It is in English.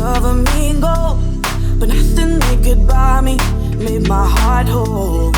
cover me in gold, but nothing they could buy me made my heart whole.